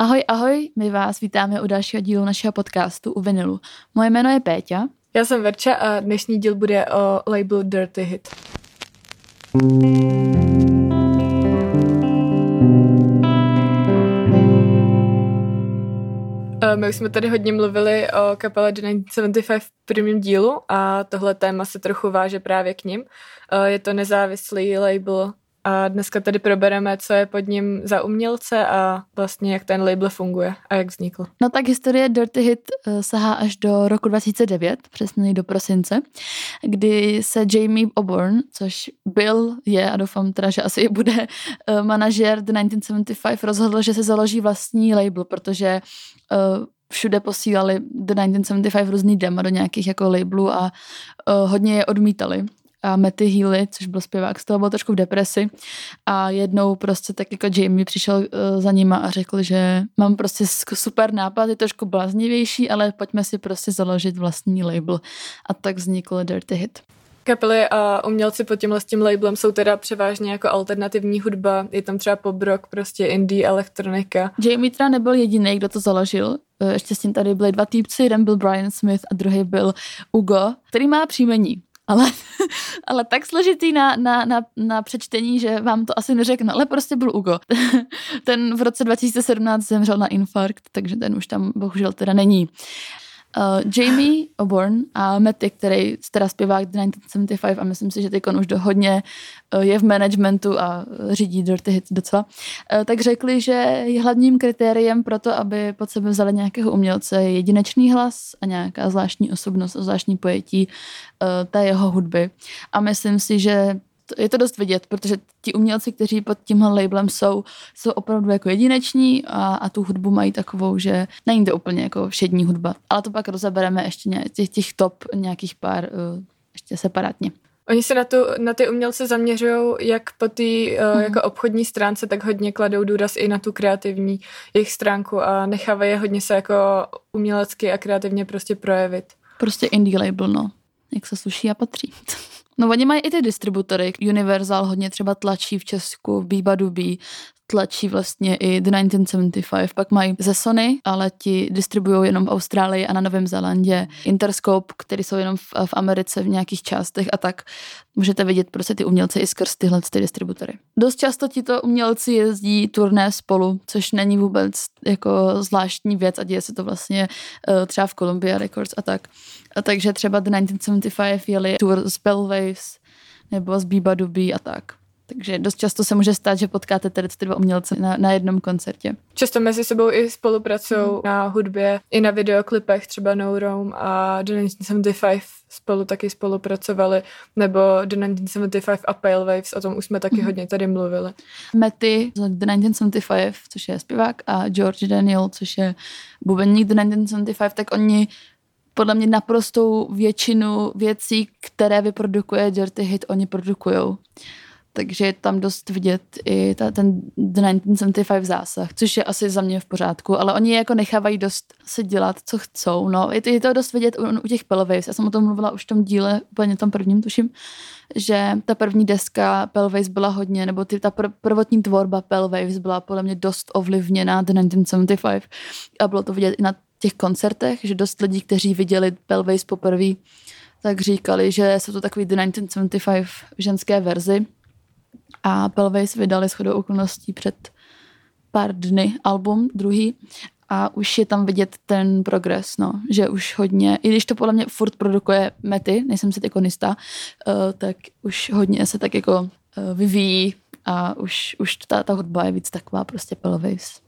Ahoj, ahoj, my vás vítáme u dalšího dílu našeho podcastu u Vinilu. Moje jméno je Péťa. Já jsem Verča a dnešní díl bude o labelu Dirty Hit. Eh, my už jsme tady hodně mluvili o kapele The 1975 v prvním dílu a tohle téma se trochu váže právě k ním. Eh, je to nezávislý label a dneska tady probereme, co je pod ním za umělce a vlastně jak ten label funguje a jak vznikl. No tak historie Dirty Hit uh, sahá až do roku 2009, přesně do prosince, kdy se Jamie Oborn, což byl, je a doufám teda, že asi bude uh, manažer The 1975, rozhodl, že se založí vlastní label, protože uh, všude posílali The 1975 různý demo do nějakých jako labelů a hodně je odmítali a Matty Healy, což byl zpěvák, z toho byl trošku v depresi. A jednou prostě tak jako Jamie přišel uh, za nima a řekl, že mám prostě super nápad, je trošku bláznivější, ale pojďme si prostě založit vlastní label. A tak vznikl Dirty Hit. Kapely a umělci pod tímhle s tím labelem jsou teda převážně jako alternativní hudba, je tam třeba pop rock, prostě indie, elektronika. Jamie teda nebyl jediný, kdo to založil, eh, ještě s tím tady byli dva týpci, jeden byl Brian Smith a druhý byl Ugo, který má příjmení ale, ale tak složitý na, na, na, na přečtení, že vám to asi neřeknu, ale prostě byl Ugo. ten v roce 2017 zemřel na infarkt, takže ten už tam bohužel teda není. Uh, Jamie Oborn a Matty, který teda zpěvá 1975 a myslím si, že teď on už do hodně uh, je v managementu a řídí Dirty Hit docela, uh, tak řekli, že hlavním kritériem pro to, aby pod sebe vzali nějakého umělce je jedinečný hlas a nějaká zvláštní osobnost a zvláštní pojetí uh, té jeho hudby. A myslím si, že je to dost vidět, protože ti umělci, kteří pod tímhle labelem jsou, jsou opravdu jako jedineční a, a tu hudbu mají takovou, že není to úplně jako všední hudba. Ale to pak rozebereme ještě těch, těch top nějakých pár uh, ještě separátně. Oni se na, tu, na ty umělce zaměřují jak po té uh, mm. jako obchodní stránce, tak hodně kladou důraz i na tu kreativní jejich stránku a nechávají je hodně se jako umělecky a kreativně prostě projevit. Prostě indie label, no. Jak se sluší a patří. No oni mají i ty distributory. Universal hodně třeba tlačí v Česku, Biba Dubí, tlačí vlastně i The 1975. Pak mají ze Sony, ale ti distribuují jenom v Austrálii a na Novém Zélandě. Interscope, který jsou jenom v, v Americe v nějakých částech a tak. Můžete vidět prostě ty umělce i skrz tyhle ty distributory. Dost často tito umělci jezdí turné spolu, což není vůbec jako zvláštní věc a děje se to vlastně uh, třeba v Columbia Records a tak. A takže třeba The 1975 jeli tour z Bellwaves nebo z Biba Dubí a tak. Takže dost často se může stát, že potkáte tady ty dva umělce na, na jednom koncertě. Často mezi sebou i spolupracují mm. na hudbě, i na videoklipech, třeba No Rome a The 1975 spolu taky spolupracovali, nebo The 1975 a Pale Waves, o tom už jsme taky mm. hodně tady mluvili. Matty z The 1975, což je zpěvák, a George Daniel, což je bubeník The 1975, tak oni podle mě naprostou většinu věcí, které vyprodukuje Dirty Hit, oni produkujou takže je tam dost vidět i ta, ten The 1975 zásah, což je asi za mě v pořádku, ale oni jako nechávají dost se dělat, co chcou. No, je to, je to dost vidět u, u těch Pelwaves. Já jsem o tom mluvila už v tom díle, úplně tom prvním, tuším, že ta první deska Pelwaves byla hodně, nebo ty, ta pr- prvotní tvorba Pelwaves byla podle mě dost ovlivněná The 1975 a bylo to vidět i na těch koncertech, že dost lidí, kteří viděli Pelwaves poprvé, tak říkali, že jsou to takový The 1975 ženské verzi, a Pelways vydali shodou okolností před pár dny album, druhý, a už je tam vidět ten progres, no, že už hodně, i když to podle mě furt produkuje Mety, nejsem si ikonista, uh, tak už hodně se tak jako uh, vyvíjí a už, už ta, ta hudba je víc taková prostě Pelways.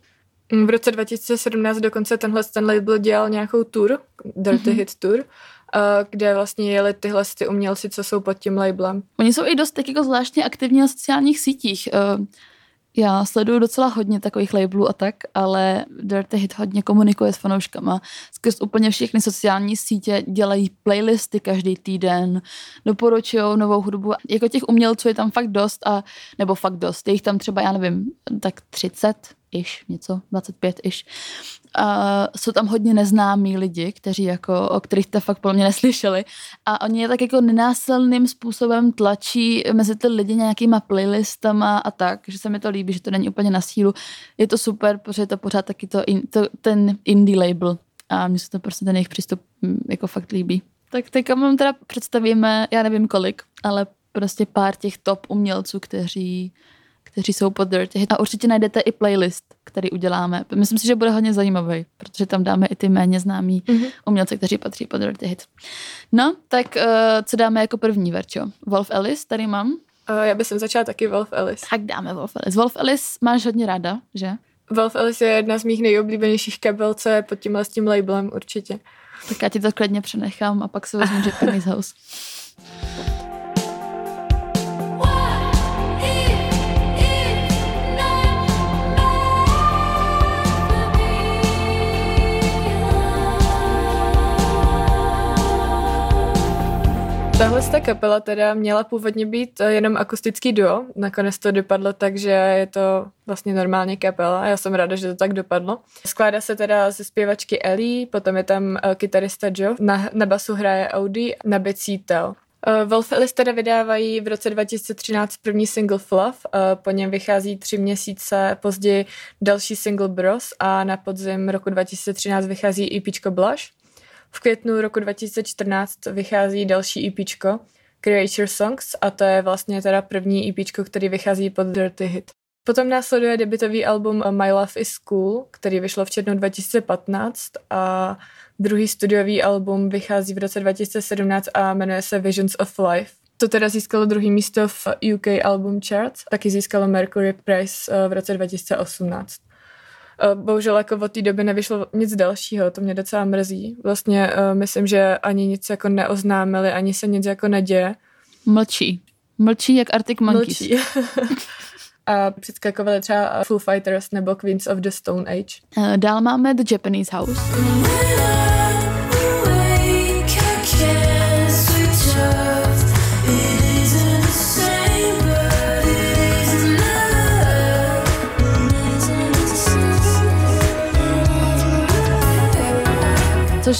V roce 2017 dokonce tenhle ten label dělal nějakou tour, Dirty mm-hmm. Hit Tour, kde vlastně jeli tyhle ty umělci, co jsou pod tím labelem. Oni jsou i dost tak jako zvláštně aktivní na sociálních sítích. Eh, já sleduju docela hodně takových labelů a tak, ale Dirty Hit hodně komunikuje s fanouškama. Skrz úplně všechny sociální sítě dělají playlisty každý týden, doporučují novou hudbu. Jako těch umělců je tam fakt dost, a, nebo fakt dost, je jich tam třeba, já nevím, tak 30 ish, něco, 25 ish. A jsou tam hodně neznámí lidi, kteří jako, o kterých jste fakt mě neslyšeli. A oni je tak jako nenásilným způsobem tlačí mezi ty lidi nějakýma playlistama a tak, že se mi to líbí, že to není úplně na sílu. Je to super, protože je to pořád taky to, in, to ten indie label. A mně se to prostě ten jejich přístup mm, jako fakt líbí. Tak teďka vám teda představíme, já nevím kolik, ale prostě pár těch top umělců, kteří kteří jsou pod Dirty Hit. A určitě najdete i playlist, který uděláme. Myslím si, že bude hodně zajímavý, protože tam dáme i ty méně známí mm-hmm. umělce, kteří patří pod Dirty Hit. No, tak uh, co dáme jako první, Verčo? Wolf Ellis tady mám. Uh, já bych začala taky Wolf Ellis. Tak dáme Wolf Ellis. Wolf Ellis máš hodně ráda, že? Wolf Ellis je jedna z mých nejoblíbenějších kabel, co je pod tímhle s tím labelem určitě. Tak já ti to klidně přenechám a pak se vezmu Japanese House. Tahle ta kapela teda měla původně být eh, jenom akustický duo, nakonec to dopadlo tak, že je to vlastně normálně kapela a já jsem ráda, že to tak dopadlo. Skládá se teda ze zpěvačky Ellie, potom je tam uh, kytarista Joe, na, na basu hraje Audi, na bicí Tel. Uh, Wolf Alice teda vydávají v roce 2013 první single Fluff, po něm vychází tři měsíce později další single Bros a na podzim roku 2013 vychází EPčko Blush. V květnu roku 2014 vychází další EP, Creature Songs, a to je vlastně teda první EP, který vychází pod Dirty Hit. Potom následuje debitový album My Love is Cool, který vyšlo v červnu 2015 a druhý studiový album vychází v roce 2017 a jmenuje se Visions of Life. To teda získalo druhý místo v UK Album Charts, taky získalo Mercury Prize eh, v roce 2018. Eh, bohužel jako od té doby nevyšlo nic dalšího, to mě docela mrzí. Vlastně uh, myslím, že ani nic jako neoznámili, ani se nic jako neděje. Mlčí. Mlčí jak Arctic Monkeys. Mlčí. a předskakovali třeba Foo Fighters nebo Queens of the Stone Age. Uh, dál máme The Japanese House.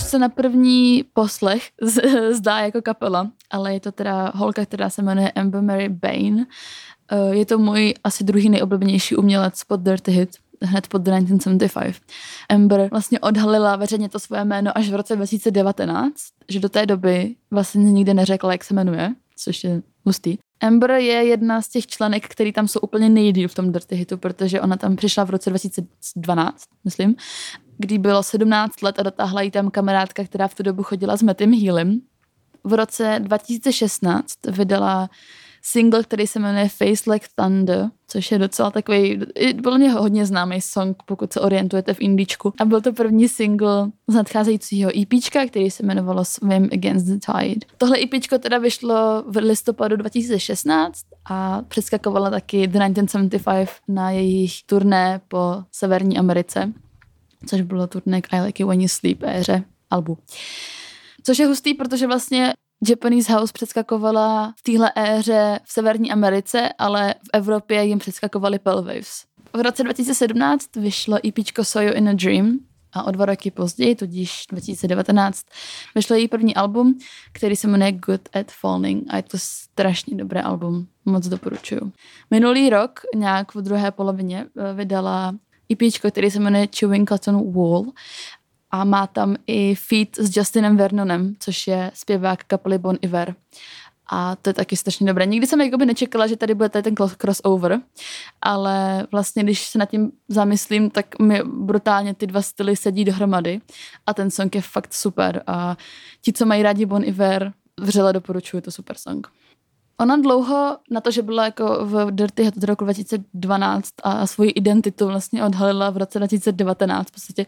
Se na první poslech zdá jako kapela, ale je to teda holka, která se jmenuje Amber Mary Bain. Eh, je to můj asi druhý nejoblíbenější umělec pod Dirty Hit, hned pod 1975. Amber vlastně odhalila veřejně to svoje jméno až v roce 2019, že do té doby vlastně nikdy neřekla, jak se jmenuje, což je hustý. Amber je jedna z těch členek, který tam jsou úplně nejdíl v tom Dirty Hitu, protože ona tam přišla v roce 2012, myslím, kdy bylo 17 let a dotáhla jí tam kamarádka, která v tu dobu chodila s Mattym Healem. V roce 2016 vydala single, který se jmenuje Face Like Thunder, což je docela takový, byl mě hodně známý song, pokud se orientujete v indičku. A byl to první single z nadcházejícího EP, který se jmenovalo Swim Against the Tide. Tohle EP teda vyšlo v listopadu 2016 a přeskakovala taky The 1975 na jejich turné po Severní Americe, což bylo turné k I Like It When You Sleep éře albu. Což je hustý, protože vlastně Japanese House předskakovala v téhle éře v Severní Americe, ale v Evropě jim předskakovali Pale Waves. V roce 2017 vyšlo EP Soyo in a Dream a o dva roky později, tudíž 2019, vyšlo její první album, který se jmenuje Good at Falling a je to strašně dobré album, moc doporučuju. Minulý rok, nějak v druhé polovině, eh, vydala EP, který se jmenuje Chewing Cotton Wool a má tam i feat s Justinem Vernonem, což je zpěvák kapely Bon Iver. A to je taky strašně dobré. Nikdy jsem jakoby nečekala, že tady bude tady ten crossover, ale vlastně, když se nad tím zamyslím, tak mi brutálně ty dva styly sedí dohromady a ten song je fakt super. A ti, co mají rádi Bon Iver, vřele doporučuji, to super song. Ona dlouho na to, že byla jako v Dirty od roku 2012 a svoji identitu vlastně odhalila v roce 2019 v podstatě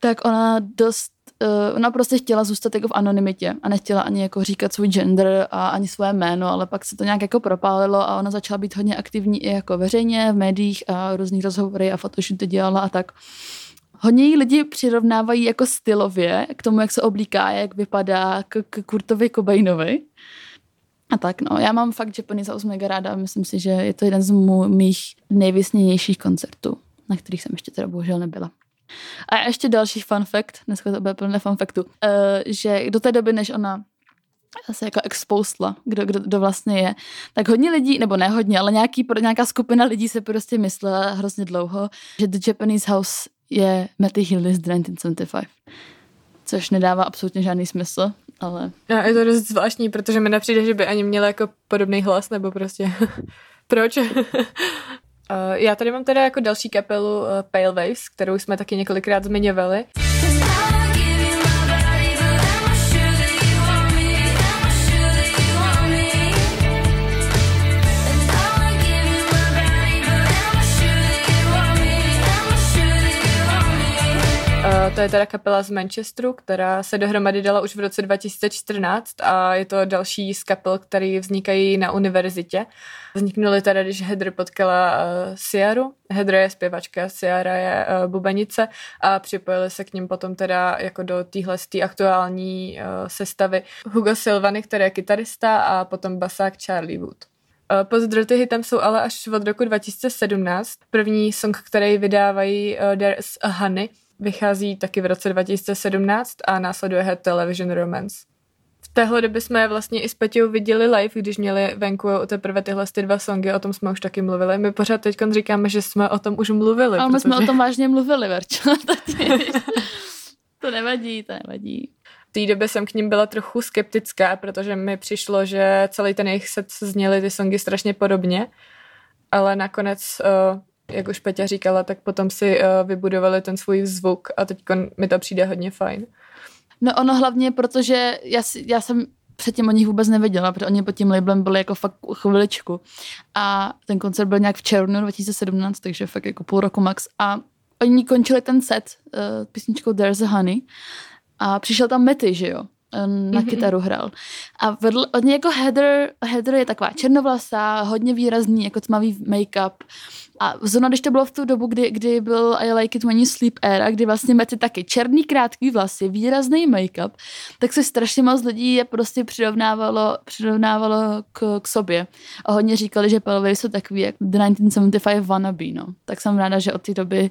tak ona dost, uh, ona prostě chtěla zůstat jako v anonymitě a nechtěla ani jako říkat svůj gender a ani své jméno, ale pak se to nějak jako propálilo a ona začala být hodně aktivní i jako veřejně v médiích a různých rozhovory a fotoshooty dělala a tak. Hodně jí lidi přirovnávají jako stylově k tomu, jak se oblíká, jak vypadá k, k Kurtovi Cobainovi. A tak no, já mám fakt Japanese House mega ráda a myslím si, že je to jeden z mých nejvysněnějších koncertů na kterých jsem ještě teda bohužel nebyla. A ještě další fun fact, dneska to bude plné fun factu, uh, že do té doby, než ona se jako expostla, kdo, kdo, kdo vlastně je, tak hodně lidí, nebo ne hodně, ale nějaký, nějaká skupina lidí se prostě myslela hrozně dlouho, že The Japanese House je Matty Healy z 1975. Což nedává absolutně žádný smysl, ale... A je to dost zvláštní, protože mi nepřijde, že by ani měla jako podobný hlas, nebo prostě proč? Já tady mám teda jako další kapelu Pale Waves, kterou jsme taky několikrát zmiňovali. To je teda kapela z Manchesteru, která se dohromady dala už v roce 2014 a je to další z kapel, které vznikají na univerzitě. Vzniknuly teda, když Heather potkala uh, Ciaru. Heather je zpěvačka, Ciara je uh, bubenice a připojili se k ním potom teda jako do téhle aktuální uh, sestavy Hugo Silvany, který je kytarista a potom basák Charlie Wood. Pozdroty hitem jsou ale až od roku 2017. První song, který vydávají There's a Honey, vychází taky v roce 2017 a následuje Head Television Romance. V téhle době jsme je vlastně i s Peťou viděli live, když měli venku teprve tyhle ty dva songy, o tom jsme už taky mluvili. My pořád teď říkáme, že jsme o tom už mluvili. Ale my protože... jsme o tom vážně mluvili, Verčo. to nevadí, to nevadí. V té době jsem k ním byla trochu skeptická, protože mi přišlo, že celý ten jejich set zněly ty songy strašně podobně, ale nakonec uh, jak už Peťa říkala, tak potom si uh, vybudovali ten svůj zvuk a teď mi to přijde hodně fajn. No ono hlavně, protože já, já jsem předtím o nich vůbec nevěděla, protože oni pod tím labelem byli jako fakt chviličku. A ten koncert byl nějak v červnu 2017, takže fakt jako půl roku max. A oni končili ten set uh, písničkou There's a Honey a přišel tam Mety, že jo? Na mm-hmm. kytaru hrál. A vedl, od něj jako Heather, Heather je taková černovlasá, hodně výrazný, jako tmavý make-up. A zrovna, když to bylo v tu dobu, kdy, kdy byl I Like It When You Sleep era, kdy vlastně Mety taky černý, krátký vlasy, výrazný make-up, tak se strašně moc lidí je prostě přirovnávalo, přirovnávalo k, k sobě. A hodně říkali, že Pelvy jsou takový jak The 1975 wannabe, no. Tak jsem ráda, že od té doby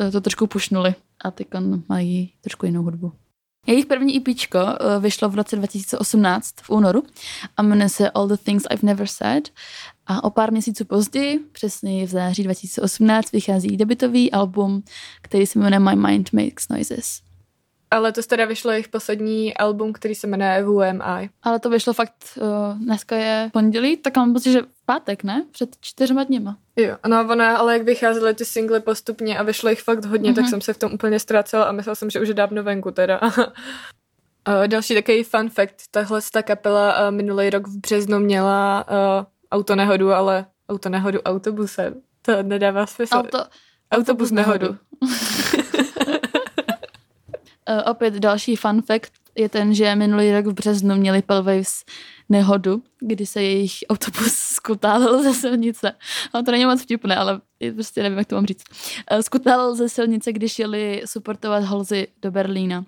eh, to trošku pušnuli a teď mají trošku jinou hudbu. Jejich první EP eh, vyšlo v roce 2018 v únoru a jmenuje se All the Things I've Never Said. A o pár měsíců později, přesně v září 2018, vychází debitový album, který se jmenuje My Mind Makes Noises. Ale to teda vyšlo jejich poslední album, který se jmenuje WMI. Ale to vyšlo fakt, uh, dneska je pondělí, tak mám pocit, že v pátek, ne? Před čtyřma dněma. Jo, no ona, ale jak vycházely ty singly postupně a vyšlo jich fakt hodně, mm-hmm. tak mhm. jsem se v tom úplně ztrácela a myslela jsem, že už je dávno venku teda. Uh, další takový fun fact, tahle ta kapela uh, minulý rok v březnu měla uh, autonehodu, ale autonehodu autobusem. To nedává smysl. Auto, autobus, autobus nehodu. nehodu. Uh, opět další fun fact je ten, že minulý rok v březnu měli Pelwaves nehodu, kdy se jejich autobus skutálil ze silnice. No to není moc vtipné, ale prostě nevím, jak to mám říct. Uh, skutálil ze silnice, když jeli supportovat Holzy do Berlína.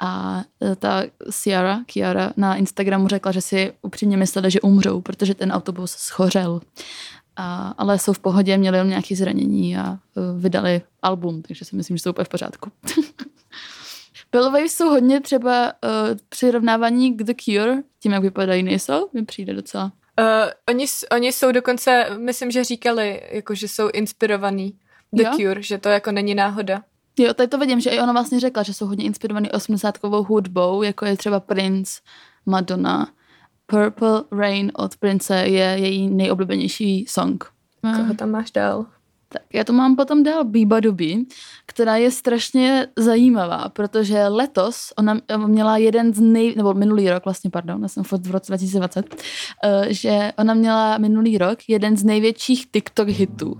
A uh, ta Ciara, Kiara na Instagramu řekla, že si upřímně mysleli, že umřou, protože ten autobus schořel. A, ale jsou v pohodě, měli nějaké zranění a vydali album, takže si myslím, že jsou úplně v pořádku. Pilloway jsou hodně třeba uh, přirovnávání k The Cure, tím, jak vypadají, nejsou? Mi přijde docela. Uh, oni, oni jsou dokonce, myslím, že říkali, jako, že jsou inspirovaný The jo? Cure, že to jako není náhoda. Jo, tady to vidím, že i ona vlastně řekla, že jsou hodně inspirovaný 80 hudbou, jako je třeba Prince, Madonna. Purple Rain od Prince je její nejoblíbenější song. Koho tam máš dál? Tak já to mám potom dál Biba Duby, která je strašně zajímavá, protože letos ona měla jeden z nej, nebo minulý rok vlastně, pardon, já jsem v roce 2020, uh, eh, že ona měla minulý rok jeden z největších TikTok hitů.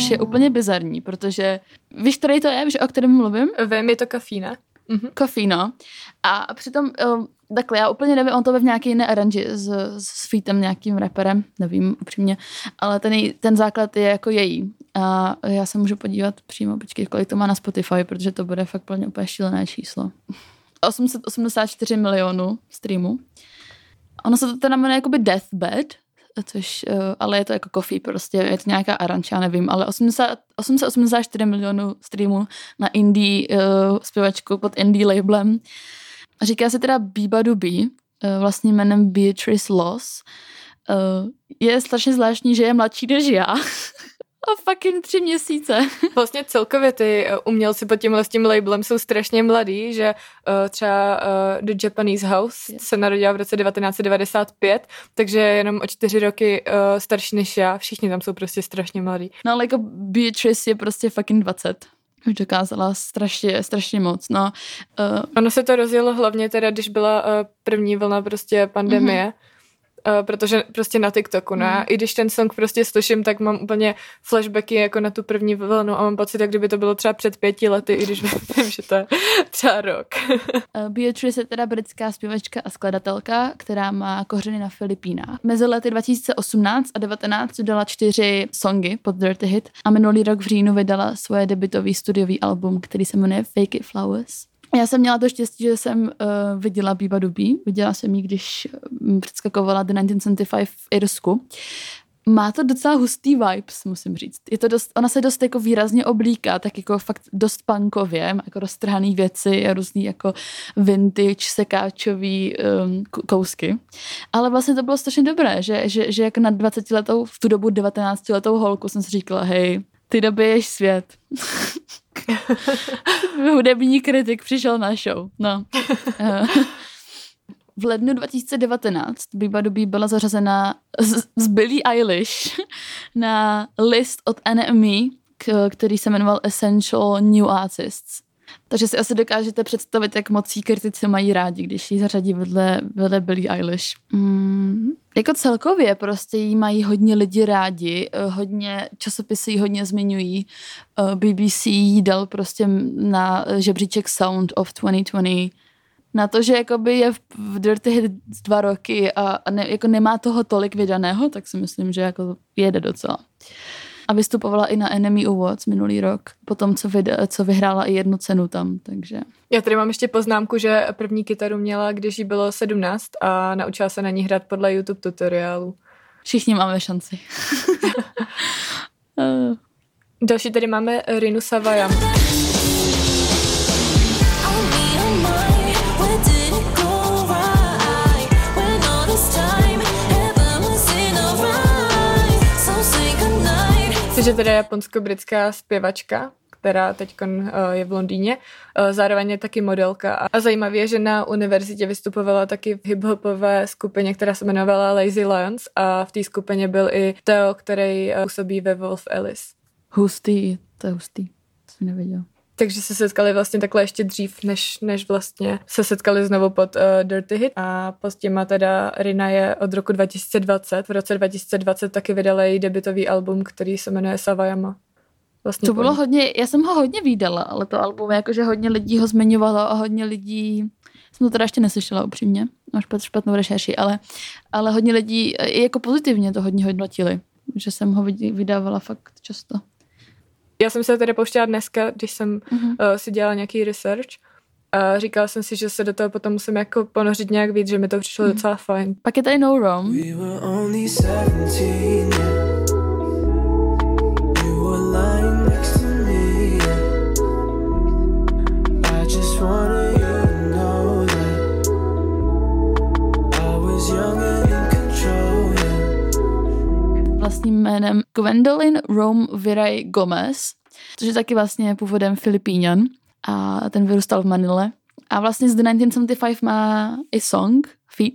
Což je úplně bizarní, protože víš, který to je, že o kterém mluvím? Vím, je to kafína. Mm-hmm. Coffee, no. A přitom, uh, takhle, já úplně nevím, on to ve v nějaké jiné aranži s, s featem nějakým reperem, nevím upřímně, ale ten, ten základ je jako její. A já se můžu podívat přímo, počkej, kolik to má na Spotify, protože to bude fakt plně úplně šílené číslo. 884 milionů streamů. Ono se to teda jmenuje jakoby Deathbed, což, uh, ale je to jako coffee prostě, je to nějaká aranča, nevím, ale 80, 884 milionů streamů na indie uh, zpěvačku pod indie labelem. Říká se teda Biba Dubi, uh, vlastním jménem Beatrice Loss. Uh, je strašně zvláštní, že je mladší než já. O fucking tři měsíce. Vlastně celkově ty eh, umělci pod tímhle s tím labelem jsou strašně mladí, že uh, třeba uh, The Japanese House yes. se narodila v roce 1995, takže jenom o čtyři roky uh, starší než já. Všichni tam jsou prostě strašně mladí. No ale jako Beatrice je prostě fucking 20 už dokázala strašně, strašně moc. No, uh, ono se to rozjelo hlavně teda, když byla uh, první vlna prostě pandemie, uh-huh Uh, protože prostě na TikToku, ne? Mm. I když ten song prostě slyším, tak mám úplně flashbacky jako na tu první vlnu a mám pocit, jak kdyby to bylo třeba před pěti lety, i když vím, že to je třeba rok. uh, Beatrice je teda britská zpěvačka a skladatelka, která má kořeny na Filipínách. Mezi lety 2018 a 2019 dala čtyři songy pod Dirty Hit a minulý rok v říjnu vydala svoje debitový studiový album, který se jmenuje Fake It Flowers. Já jsem měla to štěstí, že jsem uh, viděla Biba Dubí. Viděla jsem ji, když um, předskakovala The 1975 v Irsku. Má to docela hustý vibes, musím říct. Je to dost, ona se dost jako výrazně oblíká, tak jako fakt dost punkově, má jako roztrhaný věci a různý jako vintage, sekáčový um, kousky. Ale vlastně to bylo strašně dobré, že, že, že jako na 20 letou, v tu dobu 19 letou holku jsem si říkala, hej, ty dobiješ svět. Hudební kritik přišel na show. No. v lednu 2019 Biba Dobí byla zařazena z, z Billie Eilish na list od NME, který se jmenoval Essential New Artists. Takže si asi dokážete představit, jak moc kritici mají rádi, když ji zařadí vedle, vedle Billie Eilish. Mm, jako celkově prostě jí mají hodně lidi rádi, eh, hodně časopisy ji hodně zmiňují. Eh, BBC jí dal prostě na žebříček Sound of 2020 na to, že jakoby je v Dirty Hit dva roky a, a ne, jako nemá toho tolik vydaného, tak si myslím, že jako jede docela. A vystupovala i na Enemy Awards minulý rok, potom co, vyd- co vyhrála i jednu cenu tam, takže... Já tady mám ještě poznámku, že první kytaru měla, když jí bylo 17 a naučila se na ní hrát podle YouTube tutoriálu. Všichni máme šanci. Další tady máme Rinu Savajam. Si, že teda japonsko-britská zpěvačka, která teď uh, je v Londýně. Uh, zároveň je taky modelka. A zajímavé je, že na univerzitě vystupovala taky v hip-hopové skupině, která se jmenovala Lazy Lions a v té skupině byl i Theo, který uh, působí ve Wolf Alice. Hustý, to je hustý, to jsem nevěděl. Takže se setkali vlastně takhle ještě dřív, než, než vlastně se setkali znovu pod uh, Dirty Hit. A pod těma teda Rina je od roku 2020. V roce 2020 taky vydala její debitový album, který se jmenuje Savayama. Vlastně to bylo hodně, já jsem ho hodně výdala, ale to album, jakože hodně lidí ho zmiňovalo a hodně lidí, jsem to teda ještě neslyšela upřímně, máš špatnou rešerši, ale, ale hodně lidí, i jako pozitivně to hodně hodnotili, že jsem ho vydávala fakt často. Já jsem se tady pouštěla dneska, když jsem mm-hmm. uh, si dělala nějaký research a říkala jsem si, že se do toho potom musím jako ponořit nějak víc, že mi to přišlo mm-hmm. docela fajn. Pak je tady No Rom. We vlastním jménem Gwendolyn Rome Viray Gomez, což je taky vlastně původem Filipíňan a ten vyrůstal v Manile. A vlastně z The 1975 má i song, feat,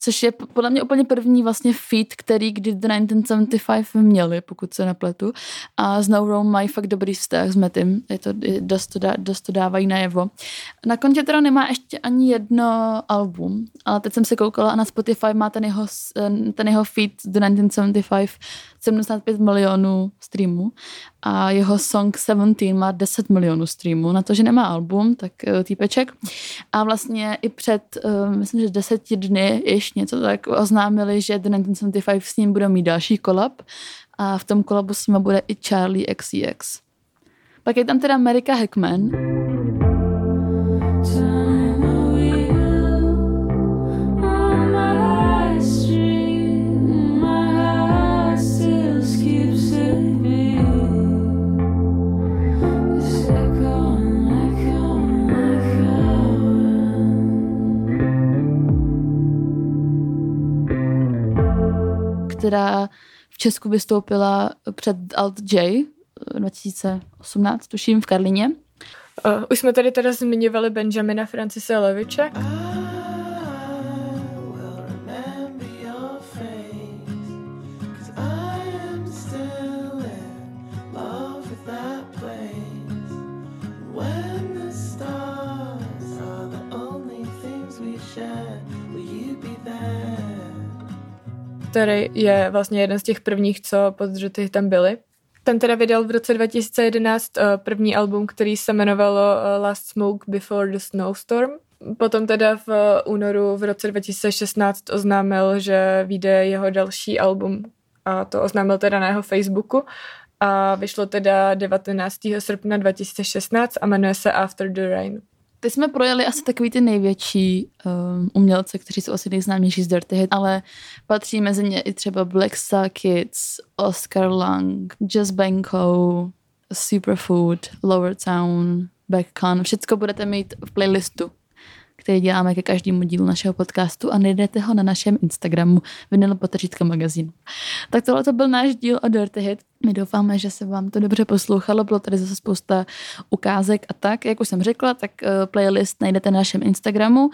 což je podle mě úplně první vlastně feat, který kdy The 1975 měli, pokud se nepletu. A s No Rome mají fakt dobrý vztah s Metym, je to, dost, to dá, dost to dávají najevo. Na kontě teda nemá ještě ani jedno album, ale teď jsem se koukala a na Spotify má ten jeho, ten jeho feat The 1975 75 milionů streamů a jeho song Seventeen má 10 milionů streamů. Na to, že nemá album, tak uh, týpeček. A vlastně i před, uh, myslím, že deseti dny ještě něco tak oznámili, že The 1975 s ním budou mít další kolab a v tom kolabu s ním bude i Charlie XCX. Pak je tam teda America Hackman. Která v Česku vystoupila před Alt J 2018, tuším, v Karlině. Uh, už jsme tady teda zmiňovali Benjamina Francise Leviče. Který je vlastně jeden z těch prvních, co pod tam byli. Ten teda vydal v roce 2011 uh, eh, první album, který se jmenovalo uh, Last Smoke Before the Snowstorm. Potom teda v uh, únoru v roce 2016 oznámil, že vyjde jeho další album a to oznámil teda na jeho Facebooku a vyšlo teda 19. srpna 2016 a jmenuje se After the Rain. Teď jsme projeli asi takový ty největší um, umělce, kteří jsou asi nejznámější z Dirty Hit, ale patří mezi ně i třeba Black Star Kids, Oscar Lang, Just Banko, Superfood, Lower Town, Backcon. Všechno budete mít v playlistu který děláme ke každému dílu našeho podcastu a najdete ho na našem Instagramu Vinyl Potařítka magazín. Tak tohle to byl náš díl o Dirty Hit. My doufáme, že se vám to dobře poslouchalo, bylo tady zase spousta ukázek a tak. Jak už jsem řekla, tak eh, playlist najdete na našem Instagramu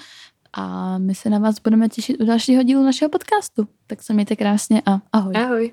a my se na vás budeme těšit u dalšího dílu našeho podcastu. Tak se mějte krásně a ahoj. Ahoj.